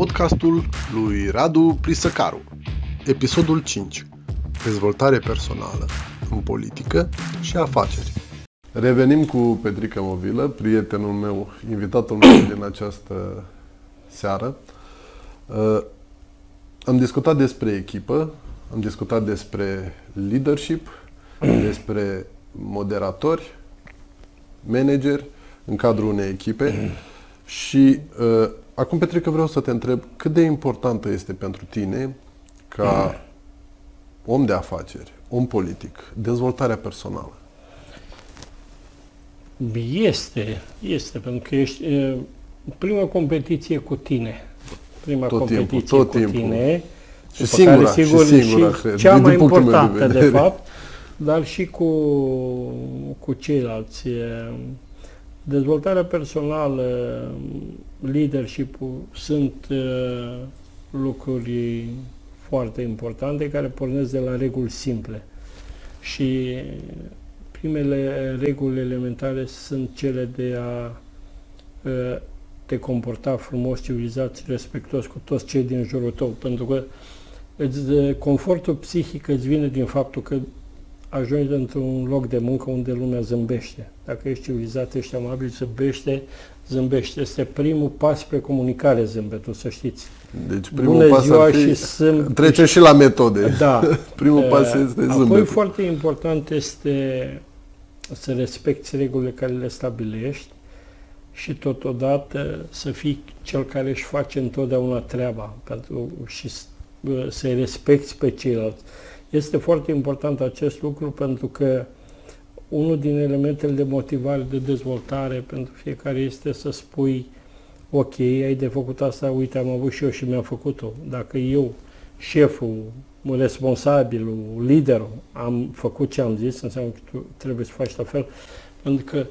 podcastul lui Radu Prisăcaru. Episodul 5. Dezvoltare personală în politică și afaceri. Revenim cu Petrica Movilă, prietenul meu, invitatul meu din această seară. Uh, am discutat despre echipă, am discutat despre leadership, despre moderatori, manageri în cadrul unei echipe și uh, acum, Petrica, vreau să te întreb cât de importantă este pentru tine ca om de afaceri, om politic, dezvoltarea personală? Este, este, pentru că ești uh, prima competiție cu tine. Prima Tot competiție timpul, tot cu timpul. tine. Și după singura, care, sigur, și singura, cred, cea din mai punctul meu de importantă, de, vedere. fapt, dar și cu, cu ceilalți. E, Dezvoltarea personală, leadership-ul sunt uh, lucruri foarte importante care pornesc de la reguli simple. Și primele reguli elementare sunt cele de a uh, te comporta frumos, civilizat și respectuos cu toți cei din jurul tău, pentru că îți, confortul psihic îți vine din faptul că ajungi într-un loc de muncă unde lumea zâmbește. Dacă ești civilizat, ești amabil, zâmbește, zâmbește. Este primul pas spre comunicare zâmbetul, să știți. Deci primul Bună pas ziua ar fi... și sunt... Trecem și la metode. Da. primul pas Uh, este Apoi zâmbetul. foarte important este să respecti regulile care le stabilești și totodată să fii cel care își face întotdeauna treaba pentru, și s- uh, să-i respecti pe ceilalți. Este foarte important acest lucru pentru că unul din elementele de motivare, de dezvoltare pentru fiecare este să spui ok, ai de făcut asta, uite, am avut și eu și mi-am făcut-o. Dacă eu, șeful, responsabilul, liderul, am făcut ce am zis, înseamnă că tu trebuie să faci la fel, pentru că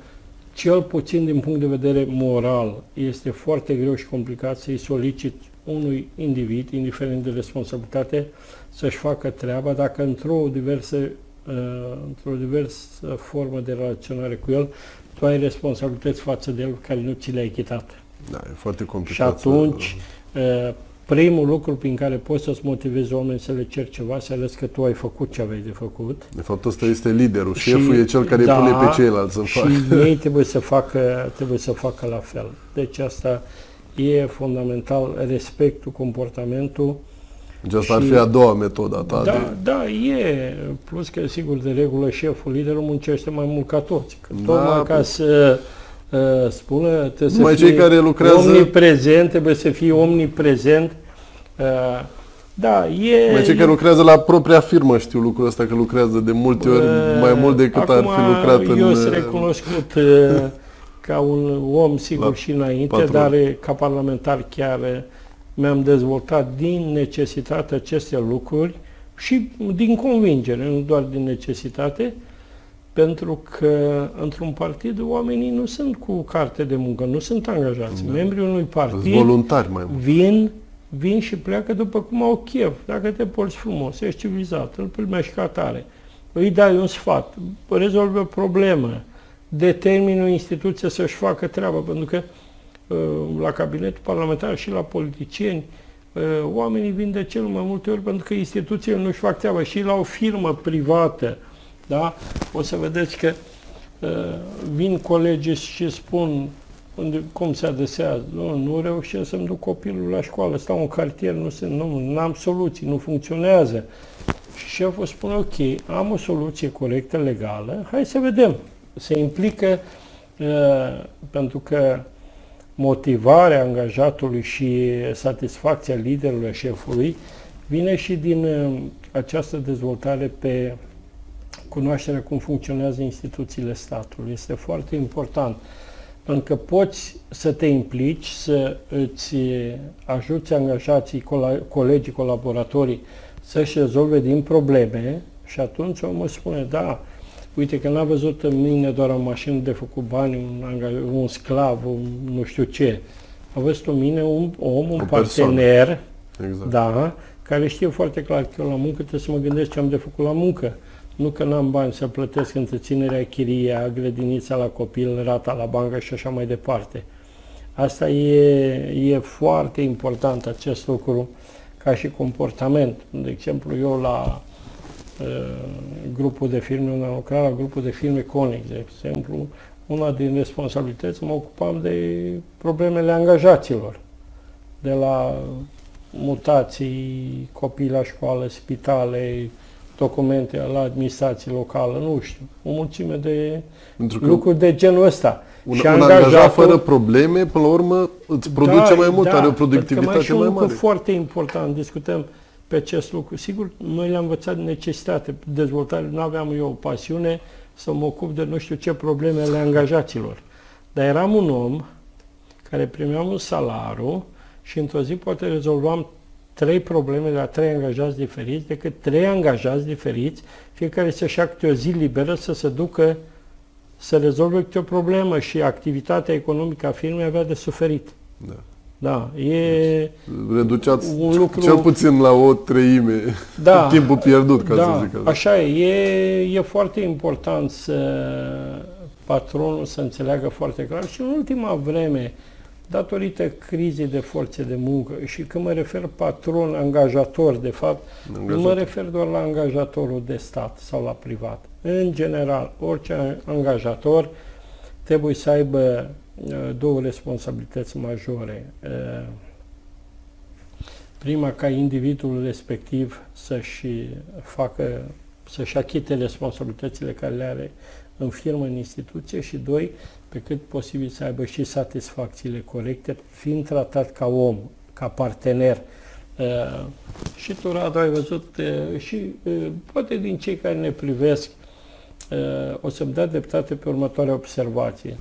cel puțin din punct de vedere moral este foarte greu și complicat să-i solicit unui individ, indiferent de responsabilitate, să-și facă treaba dacă într-o diversă, uh, într-o diversă formă de relaționare cu el, tu ai responsabilități față de el care nu ți le-ai chitat. Da, e foarte Și complicat. să- atunci, uh, primul lucru prin care poți să-ți motivezi oamenii să le ceri ceva, să arăți că tu ai făcut ce aveai de făcut. De fapt, ăsta este liderul. Și- Șeful e cel care da, îi pune pe ceilalți să și facă. ei trebuie să facă, trebuie să facă la fel. Deci asta e fundamental, respectul, comportamentul. Deci asta ar și- fi a doua metodă a ta. Da, de... da, e. Plus că, sigur, de regulă, șeful, liderul muncește mai mult ca toți. Că Da, tocmai ca păi- să uh, spună, trebuie Numai să fie cei care lucrează- omniprezent, trebuie să fie omniprezent. Uh, da, e... Mai cei care lucrează la propria firmă știu lucrul ăsta, că lucrează de multe ori Uh, mai mult decât ar acum, fi lucrat în... Eu sunt uh, recunoscut uh, ca un om, sigur, La și înainte, patron. dar uh, ca parlamentar chiar uh, mi-am dezvoltat din necesitate aceste lucruri și din convingere, nu doar din necesitate, pentru că într-un partid oamenii nu sunt cu carte de muncă, nu sunt angajați. Da. Membrii unui sunt partid voluntari mai mult. vin, vin și pleacă după cum au chef. Dacă te porți frumos, ești civilizat, îl primești ca tare, îi dai un sfat, rezolvi o problemă, determini o instituție să-și facă treaba, pentru că uh, la cabinetul parlamentar și la politicieni, uh, oamenii vin de cel mai multe ori pentru că instituțiile nu-și fac treaba și la o firmă privată, da? O să vedeți că uh, vin colegii și spun unde, cum se adesează. Nu, nu reușesc să-mi duc copilul la școală, stau în cartier, nu, se, nu am soluții, nu funcționează. Și șeful spune, ok, am o soluție corectă, legală, hai să vedem. Se implică uh, pentru că motivarea angajatului și satisfacția liderului, a șefului, vine și din uh, această dezvoltare pe cunoașterea cum funcționează instituțiile statului. Este foarte important. Pentru că poți să te implici, să îți ajuți angajații, cola- colegii, colaboratorii să-și rezolve din probleme și atunci omul spune, da, uite că n-a văzut în mine doar o mașină de făcut bani, un, anga- un sclav, un nu știu ce. A văzut în mine un om, un O persoană. partener, Exact. da, care știe foarte clar că eu la muncă trebuie să mă gândesc ce am de făcut la muncă. Nu că n-am bani să plătesc întreținerea chiria, grădinița la copil, rata la bancă și așa mai departe. Asta e, e foarte important acest lucru ca și comportament. De exemplu, eu la uh, grupul de firme, unde am lucrat la grupul de firme Conix, de exemplu, una din responsabilități mă ocupam de problemele angajaților, de la mutații, copii la școală, spitale, documente la administrație locală, nu știu, o mulțime de Pentru că lucruri de genul ăsta. Un, și un angajat fără probleme, până la urmă, îți produce da, mai mult, da, are o productivitate mai, și mai mare. foarte important, discutăm pe acest lucru. Sigur, noi le-am învățat necesitate, dezvoltare, nu aveam eu o pasiune să mă ocup de nu știu ce probleme ale angajaților. Dar eram un om care primeam un salariu și într-o zi poate rezolvam trei probleme la trei angajați diferiți, decât trei angajați diferiți, fiecare să-și acte o zi liberă să se ducă să rezolve câte o problemă și activitatea economică a firmei avea de suferit. Da. Da, e Reduceați un lucru... cel puțin la o treime da, timpul pierdut, ca da, să zic așa. Așa e, e, e foarte important să patronul să înțeleagă foarte clar și în ultima vreme datorită crizei de forțe de muncă și când mă refer patron, angajator, de fapt, angajator. nu mă refer doar la angajatorul de stat sau la privat. În general, orice angajator trebuie să aibă uh, două responsabilități majore. Uh, prima, ca individul respectiv să-și facă, să-și achite responsabilitățile care le are în firmă, în instituție și doi, pe cât posibil să aibă și satisfacțiile corecte, fiind tratat ca om, ca partener. Uh, și tu, Radu, ai văzut uh, și uh, poate din cei care ne privesc o să-mi dea dreptate pe următoarea observație.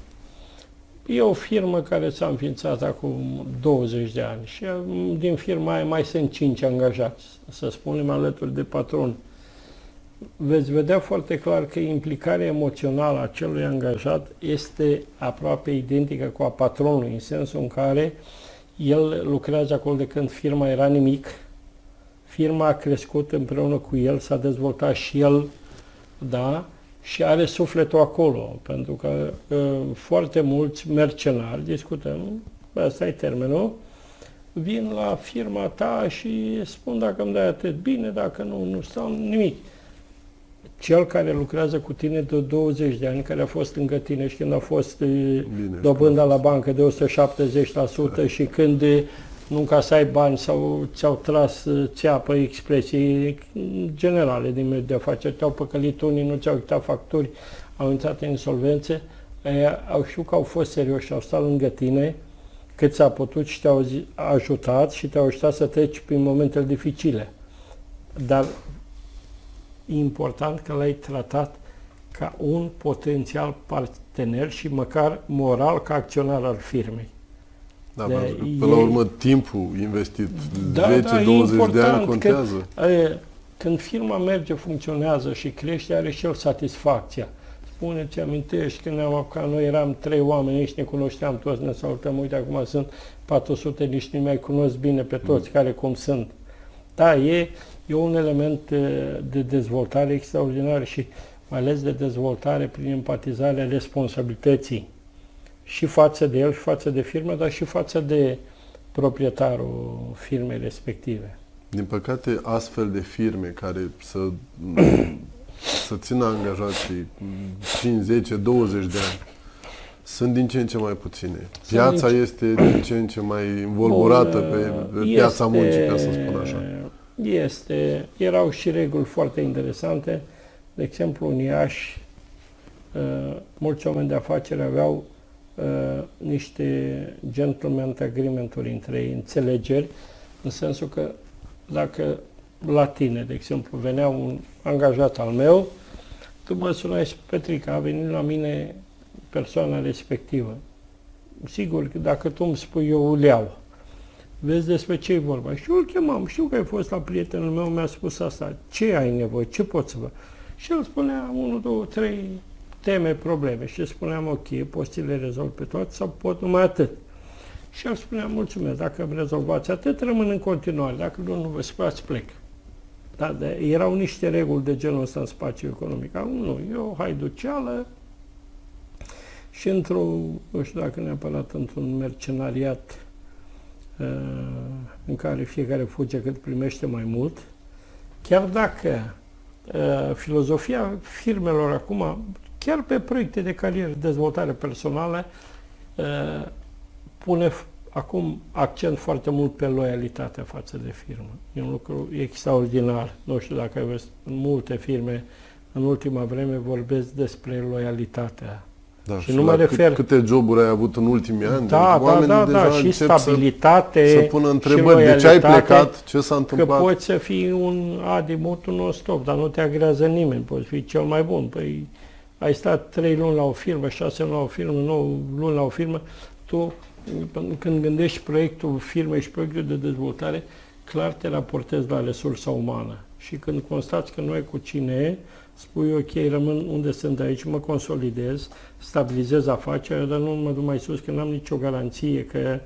E o firmă care s-a înființat acum 20 de ani și din firma aia mai sunt 5 angajați, să spunem, alături de patron. Veți vedea foarte clar că implicarea emoțională a celui angajat este aproape identică cu a patronului, în sensul în care el lucrează acolo de când firma era nimic, firma a crescut împreună cu el, s-a dezvoltat și el, da, și are sufletul acolo, pentru că uh, foarte mulți mercenari, discutăm, ăsta e termenul, vin la firma ta și spun dacă îmi dai atât bine, dacă nu, nu stau nimic. Cel care lucrează cu tine de 20 de ani, care a fost lângă tine și când a fost Bine, dobânda la bancă de 170% și când nu ca să ai bani sau ți-au tras țeapă expresii generale din mediul de afaceri, te-au păcălit unii, nu ți-au uitat facturi, au intrat în insolvențe, au știut că au fost serioși, au stat lângă tine cât s-a putut și te-au ajutat și te-au ajutat să treci prin momentele dificile. Dar important că l-ai tratat ca un potențial partener și măcar moral ca acționar al firmei. Da, de, pentru că, până e, la urmă, timpul investit, da, 10-20 da, de ani contează. Că, e, când firma merge, funcționează și crește, are și el satisfacția. Spune-ți, amintești, când ne-am apucat, noi eram trei oameni, nici ne cunoșteam toți, ne salutăm, uite, acum sunt 400, nici nu mai cunosc bine pe toți mm. care cum sunt. Da, e, e un element de dezvoltare extraordinar și mai ales de dezvoltare prin empatizarea responsabilității și față de el și față de firmă, dar și față de proprietarul firmei respective. Din păcate, astfel de firme care să, să țină angajații 5, 10, 20 de ani, sunt din ce în ce mai puține. Piața este din ce în ce mai învolburată pe, pe piața muncii, ca să spun așa. Este, erau și reguli foarte interesante. De exemplu, în Iași, uh, mulți oameni de afaceri aveau uh, niște gentleman agreement-uri între ei, înțelegeri, în sensul că dacă la tine, de exemplu, venea un angajat al meu, tu mă sunai, Petrica, a venit la mine persoana respectivă. Sigur că dacă tu îmi spui, eu îl iau. Vezi despre ce e vorba. Și eu îl chemam, știu că ai fost la prietenul meu, mi-a spus asta, ce ai nevoie, ce pot să vă... Și el spunea, unul, două, trei teme, probleme. Și spuneam, ok, poți să le rezolv pe toate sau pot numai atât. Și el spunea, mulțumesc, dacă îmi rezolvați atât, rămân în continuare, dacă nu, nu vă spăați, plec. Da, de, erau niște reguli de genul ăsta în spațiu economic. Acum nu, eu haiduceală și într-un, nu știu dacă neapărat într-un mercenariat uh, în care fiecare fuge cât primește mai mult, chiar dacă uh, filozofia firmelor acum, chiar pe proiecte de carieră, dezvoltare personală, uh, pune acum accent foarte mult pe loialitatea față de firmă. E un lucru extraordinar. Nu știu dacă ai văzut, în multe firme în ultima vreme vorbesc despre loialitatea da, și, și nu mă refer... câte joburi ai avut în ultimii ani? Da, da, da, da, și stabilitate să, să pună întrebări. De ce ai plecat? Ce s-a întâmplat? Că poți să fii un adimut non-stop, dar nu te agrează nimeni. Poți fi cel mai bun. Păi ai stat trei luni la o firmă, șase luni la o firmă, nouă luni la o firmă. Tu, când gândești proiectul firmei și proiectul de dezvoltare, clar te raportezi la resursa umană. Și când constați că nu ai cu cine e, spui, ok, rămân unde sunt aici, mă consolidez, stabilizez afacerea, dar nu mă duc mai sus, că n-am nicio garanție că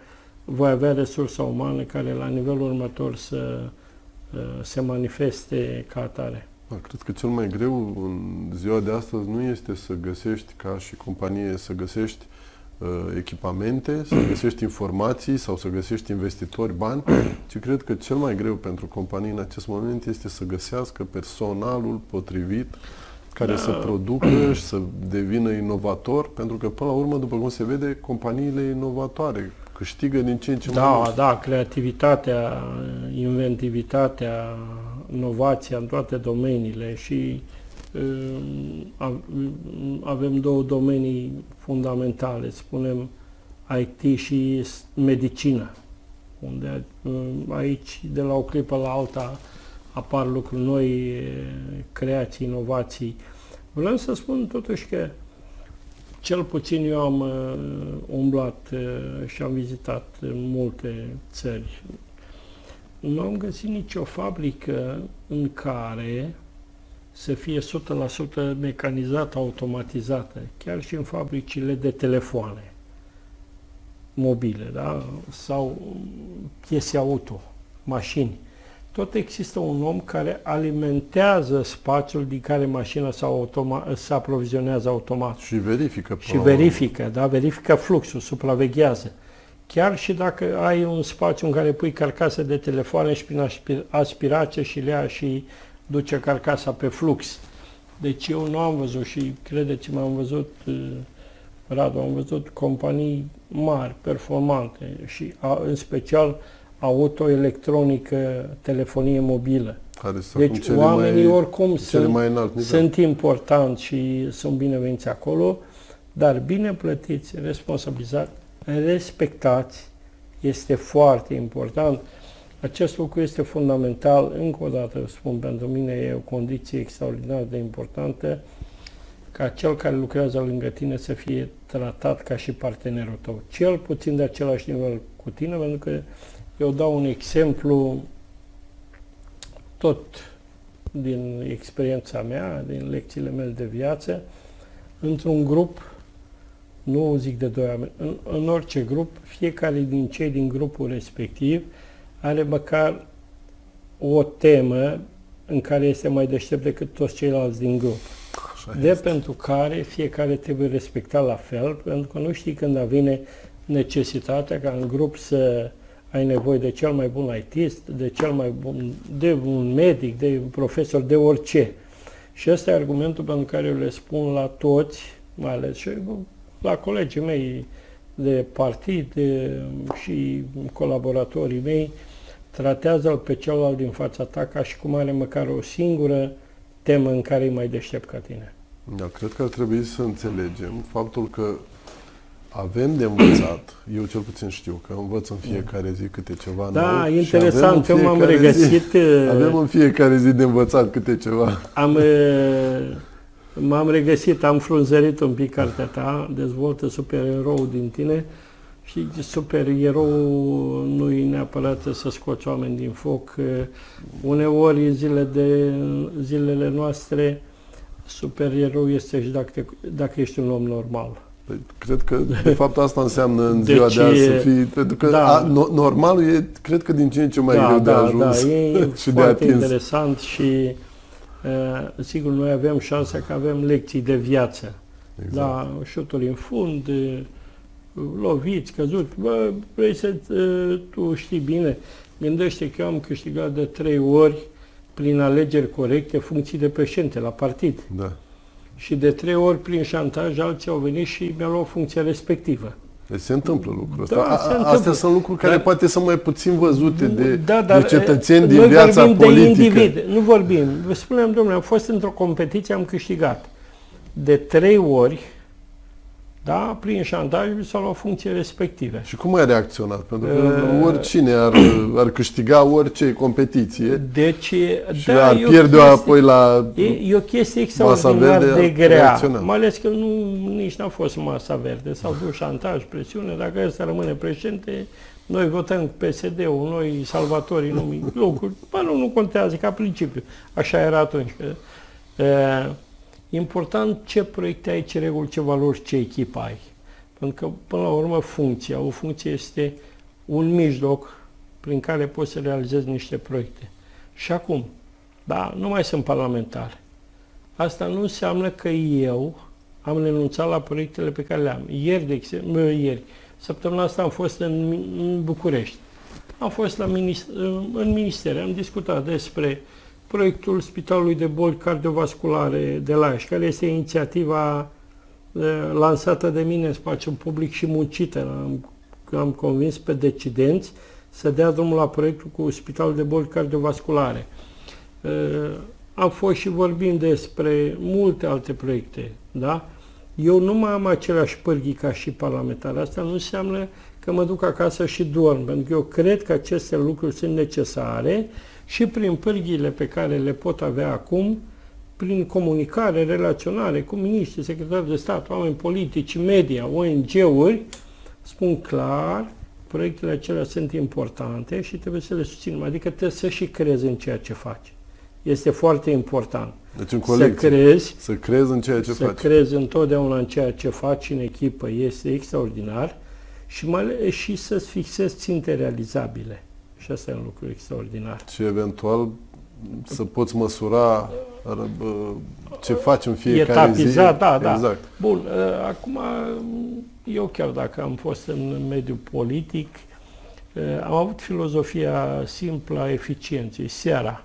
voi avea resursa umană care la nivelul următor să uh, se manifeste ca atare. Da, cred că cel mai greu în ziua de astăzi nu este să găsești ca și companie, să găsești uh, echipamente, să găsești informații sau să găsești investitori, bani, ci cred că cel mai greu pentru companii în acest moment este să găsească personalul potrivit care da. să producă și să devină inovator, pentru că până la urmă, după cum se vede, companiile inovatoare câștigă din ce în ce da, mai mult. Da, creativitatea, inventivitatea, inovația în toate domeniile și uh, avem două domenii fundamentale, spunem IT și medicină, unde uh, aici, de la o clipă la alta, apar lucruri noi, creații, inovații. Vreau să spun totuși că cel puțin eu am uh, umblat uh, și am vizitat multe țări. Nu am găsit nicio fabrică în care să fie 100% mecanizată, automatizată, chiar și în fabricile de telefoane mobile, da? sau piese auto, mașini tot există un om care alimentează spațiul din care mașina se, automa- se aprovizionează automat. Și verifică. Și verifică, da, verifică fluxul, supraveghează. Chiar și dacă ai un spațiu în care pui carcase de telefoane și prin aspirație și le ia și duce carcasa pe flux. Deci eu nu am văzut și credeți-mă, am văzut, uh, Radu, am văzut companii mari, performante și în special auto, electronică, telefonie mobilă. Care deci oamenii mai, oricum sunt, mai înalt sunt importanți și sunt bineveniți acolo, dar bine plătiți, responsabilizați, respectați, este foarte important. Acest lucru este fundamental, încă o dată spun, pentru mine e o condiție extraordinar de importantă ca cel care lucrează lângă tine să fie tratat ca și partenerul tău, cel puțin de același nivel cu tine, pentru că eu dau un exemplu tot din experiența mea, din lecțiile mele de viață, într-un grup, nu zic de doi oameni, în, în orice grup, fiecare din cei din grupul respectiv are măcar o temă în care este mai deștept decât toți ceilalți din grup. Așa de este. pentru care fiecare trebuie respectat la fel, pentru că nu știi când vine necesitatea ca în grup să ai nevoie de cel mai bun ITist, de cel mai bun, de un medic, de un profesor, de orice. Și ăsta e argumentul pentru care eu le spun la toți, mai ales și la colegii mei de partid de, și colaboratorii mei, tratează-l pe celălalt din fața ta ca și cum are măcar o singură temă în care e mai deștept ca tine. Da, cred că ar trebui să înțelegem faptul că avem de învățat, eu cel puțin știu că învăț în fiecare zi câte ceva Da, nou interesant, eu m-am regăsit... Zi, uh, avem în fiecare zi de învățat câte ceva. Am, uh, m-am regăsit, am frunzărit un pic cartea ta, dezvoltă supererou din tine și supererou nu e neapărat să scoți oameni din foc. Uh, uneori zile de, zilele noastre supererou este și dacă, dacă ești un om normal. Păi, cred că, de fapt, asta înseamnă în ziua deci, de azi să fii... Pentru că da. a, no, normalul e, cred că, din ce în ce mai da, greu da, de ajuns da, e și de atins. interesant și, uh, sigur, noi avem șansa că avem lecții de viață. Exact. Da, șuturi în fund, loviți, căzuți. Bă, vrei să tu știi bine, gândește că eu am câștigat de trei ori prin alegeri corecte funcții de președinte la partid. Da. Și de trei ori prin șantaj alții au venit și mi-au luat funcția respectivă. Deci se întâmplă lucrul ăsta. Da, A, se întâmplă. Astea sunt lucruri care dar, poate sunt mai puțin văzute de, da, dar, de cetățeni din viața politică. De individ, nu vorbim. Vă spunem, domnule, am fost într-o competiție, am câștigat. De trei ori da, prin șantaj s-a luat funcție respective. Și cum ai reacționat? Pentru că uh, oricine ar, ar câștiga orice competiție deci, și da, ar pierde chestie, apoi la E, e o chestie extraordinar de grea, reacționa. mai ales că nu, nici n-a fost masa verde. S-au dus șantaj, presiune, dacă ăsta rămâne președinte, noi votăm PSD-ul, noi salvatorii, nu lucruri. Bă, nu, nu contează, ca principiu. Așa era atunci. Că, uh, important ce proiecte ai, ce reguli, ce valori, ce echipă ai. Pentru că, până la urmă, funcția, o funcție este un mijloc prin care poți să realizezi niște proiecte. Și acum, da, nu mai sunt parlamentar. Asta nu înseamnă că eu am renunțat la proiectele pe care le-am. Ieri, de exemplu, ieri, săptămâna asta am fost în, în București. Am fost la minister, în minister, am discutat despre proiectul Spitalului de Boli Cardiovasculare de la Iași, care este inițiativa lansată de mine în spațiul public și muncită. Am, am convins pe decidenți să dea drumul la proiectul cu Spitalul de Boli Cardiovasculare. Am fost și vorbim despre multe alte proiecte, da? Eu nu mai am aceleași pârghii ca și parlamentar. Asta nu înseamnă că mă duc acasă și dorm, pentru că eu cred că aceste lucruri sunt necesare și prin pârghiile pe care le pot avea acum, prin comunicare, relaționare cu miniștri, secretari de stat, oameni politici, media, ONG-uri, spun clar, proiectele acelea sunt importante și trebuie să le susținem. Adică trebuie să și crezi în ceea ce faci. Este foarte important. Deci în colecție, să crezi, să crezi în ceea ce să faci. Să crezi întotdeauna în ceea ce faci în echipă este extraordinar și, mai, și să-ți fixezi ținte realizabile. Și asta e un lucru extraordinar. Și eventual să poți măsura ce faci în fiecare Etapizat, zi. da, da. Exact. Bun, ă, acum eu chiar dacă am fost în mediul politic, ă, am avut filozofia simplă a eficienței. Seara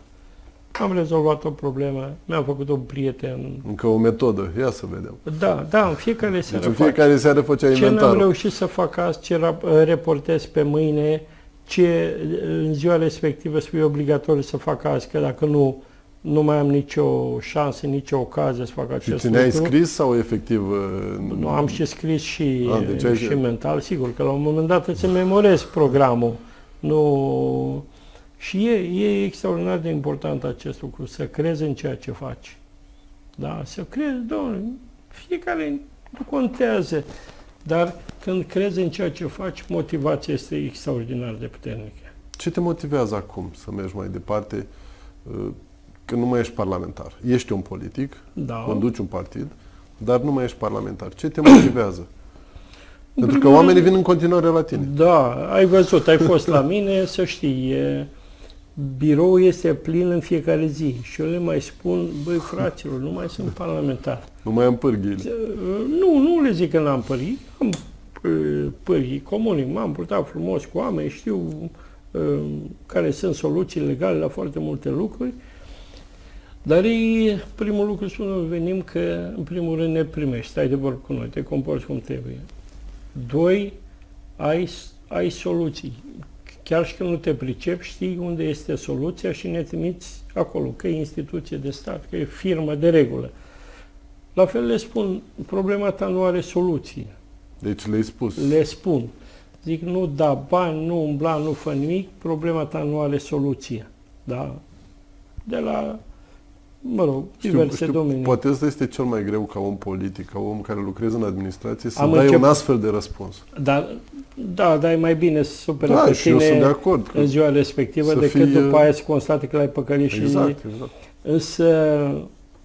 am rezolvat o problemă, mi-am făcut un prieten. Încă o metodă, ia să vedem. Da, da, în fiecare seară deci în fiecare fac. seară făceai inventarul. Ce n-am reușit să fac azi, ce reportez pe mâine, ce în ziua respectivă să fie obligatoriu să fac azi, că dacă nu, nu mai am nicio șansă, nicio ocazie să fac acest și lucru. Și scris sau efectiv? Nu, am și scris și, A, deci și mental, sigur că la un moment dat îți memorez programul. Nu... Și e, e extraordinar de important acest lucru, să crezi în ceea ce faci. Da, să crezi, domnule, fiecare nu contează. Dar când crezi în ceea ce faci, motivația este extraordinar de puternică. Ce te motivează acum să mergi mai departe uh, când nu mai ești parlamentar? Ești un politic, da. conduci un partid, dar nu mai ești parlamentar. Ce te motivează? Pentru că oamenii vin în continuare la tine. Da, ai văzut, ai fost la mine, să știi, e, biroul este plin în fiecare zi și eu le mai spun, băi fraților, nu mai sunt parlamentar. Nu mai am pârghii. Nu, nu le zic că n-am pârghii, am pârghii comunic, m-am purtat frumos cu oameni, știu uh, care sunt soluții legale la foarte multe lucruri, dar ei, primul lucru spun, venim că în primul rând ne primești, stai de vorbă cu noi, te comporți cum trebuie. Doi, ai, ai soluții chiar și când nu te pricepi, știi unde este soluția și ne trimiți acolo, că e instituție de stat, că e firmă de regulă. La fel le spun, problema ta nu are soluție. Deci le-ai spus. Le spun. Zic, nu da bani, nu umbla, nu fă nimic, problema ta nu are soluție. Da? De la mă rog, diverse știu, știu, domenii. Poate ăsta este cel mai greu ca om politic, ca om care lucrează în administrație, să Am dai încep... un astfel de răspuns. Dar, da, dar e mai bine să supere da, pe și tine eu sunt de acord, în ziua respectivă decât fie... după aia să constate că l-ai păcălit exact, și... Exact. Însă,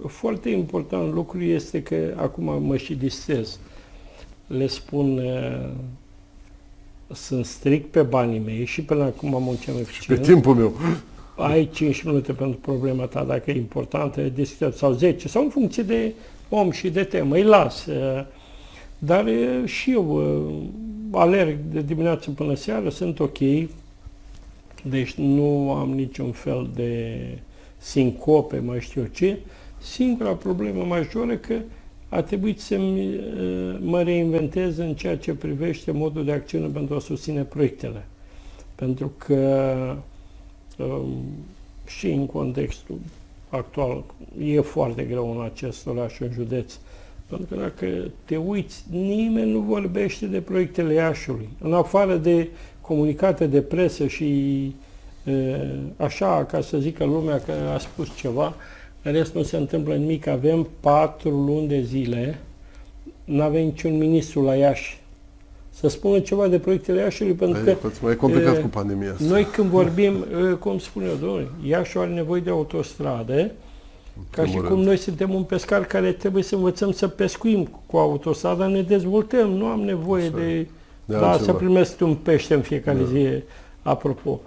foarte important lucru este că acum mă și distrez. Le spun, uh, sunt strict pe banii mei și până acum am munceam eficient. Și pe timpul meu ai 5 minute pentru problema ta, dacă e importantă, discutăm, sau 10, sau în funcție de om și de temă, îi las. Uh, dar uh, și eu alerg de dimineață până seară, sunt ok, deci nu am niciun fel de sincope, mai știu ce. Singura problemă majoră că a trebuit să mă reinventez în ceea ce privește modul de acțiune pentru a susține proiectele. Pentru că um, și în contextul actual e foarte greu în acest oraș, în județ, pentru că dacă te uiți, nimeni nu vorbește de proiectele Iașului. În afară de comunicate de presă și așa, ca să zică lumea că a spus ceva, în rest nu se întâmplă nimic. Avem patru luni de zile, nu avem niciun ministru la Iași să spună ceva de proiectele Iașului, pentru că... Mai complicat cu pandemia asta. Noi când vorbim, cum spun eu, domnule, Iașul are nevoie de autostradă, ca și cum noi suntem un pescar care trebuie să învățăm să pescuim cu autostrada, ne dezvoltăm, nu am nevoie Așa de, de da, să primesc un pește în fiecare da. zi, apropo.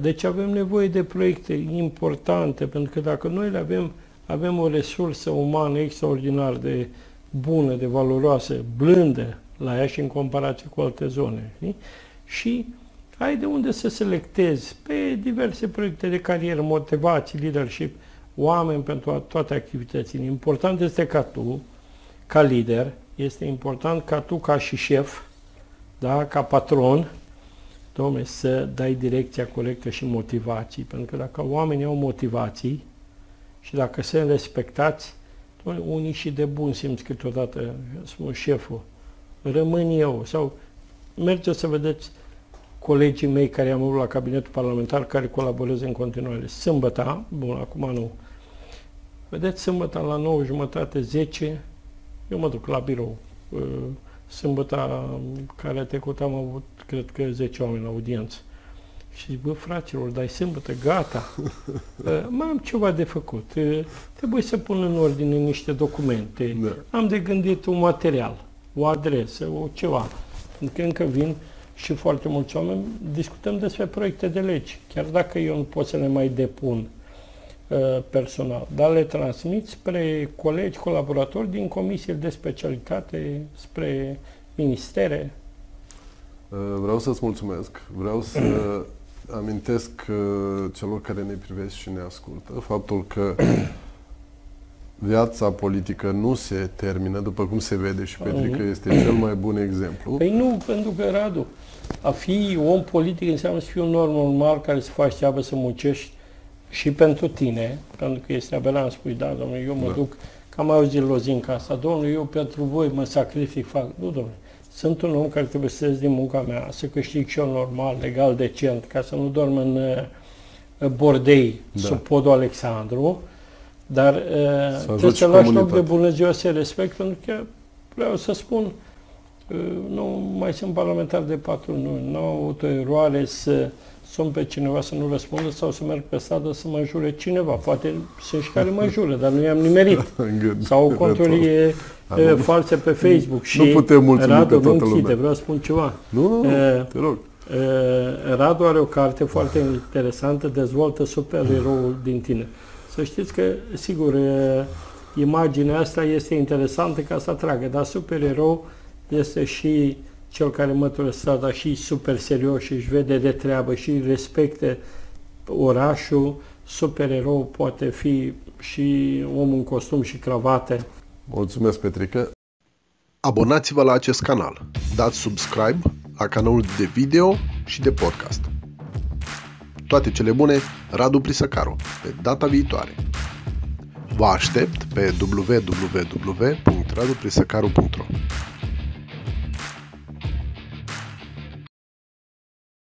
Deci avem nevoie de proiecte importante, pentru că dacă noi le avem, avem o resursă umană extraordinar de bună, de valoroasă, blândă, la ea și în comparație cu alte zone. Știi? Și ai de unde să selectezi pe diverse proiecte de carieră, motivații, leadership, oameni pentru toate activitățile. Important este ca tu, ca lider, este important ca tu, ca și șef, da, ca patron, domne, să dai direcția corectă și motivații. Pentru că dacă oamenii au motivații și dacă sunt respectați, domne, unii și de bun simț câteodată, spun șeful, rămân eu. Sau mergeți să vedeți colegii mei care am avut la cabinetul parlamentar, care colaborează în continuare. Sâmbătă, bun, acum nu. Vedeți, sâmbătă la 9 jumătate, 10, eu mă duc la birou. Uh, sâmbătă care a trecut am avut, cred că, 10 oameni la audiență. Și zic, bă, fraților, dai sâmbătă, gata. Uh, mai am ceva de făcut. Uh, trebuie să pun în ordine niște documente. Da. Am de gândit un material o adresă, o ceva. Pentru că încă vin și foarte mulți oameni, discutăm despre proiecte de legi, chiar dacă eu nu pot să le mai depun uh, personal, dar le transmit spre colegi, colaboratori din comisii de specialitate, spre ministere. Uh, vreau să-ți mulțumesc. Vreau să amintesc uh, celor care ne privesc și ne ascultă faptul că viața politică nu se termină, după cum se vede și Petrică uh-huh. este cel mai bun exemplu. Păi nu, pentru că, Radu, a fi om politic înseamnă să fii un om normal care să faci treabă, să muncești și pentru tine, pentru că este aberant, spui, da, domnule, eu mă da. duc, că am auzit lozinca asta, domnule, eu pentru voi mă sacrific, fac. Nu, domnule, sunt un om care trebuie să ies din munca mea, să câștig și eu normal, legal, decent, ca să nu dorm în uh, bordei da. sub podul Alexandru, dar uh, trebuie să lași loc de bună ziua să respect, pentru că vreau să spun, uh, nu mai sunt parlamentar de patru luni, nu au o eroare să sun pe cineva să nu răspundă sau să merg pe stradă să mă jure cineva. Poate sunt și care mă jură, dar nu i-am nimerit. sau conturi false pe Facebook. Și nu putem mulțumi Radu, pe toată lumea. vreau să spun ceva. Nu, nu, uh, te rog. Uh, Radu are o carte foarte interesantă, dezvoltă supereroul din tine. Să știți că, sigur, imaginea asta este interesantă ca să atragă, dar supererou este și cel care mătură strada și super serios și își vede de treabă și respecte orașul. Supererou poate fi și om în costum și cravate. Mulțumesc, Petrică! Abonați-vă la acest canal, dați subscribe la canalul de video și de podcast. Toate cele bune, Radu Prisăcaru, pe data viitoare. Vă aștept pe www.raduprisăcaru.ro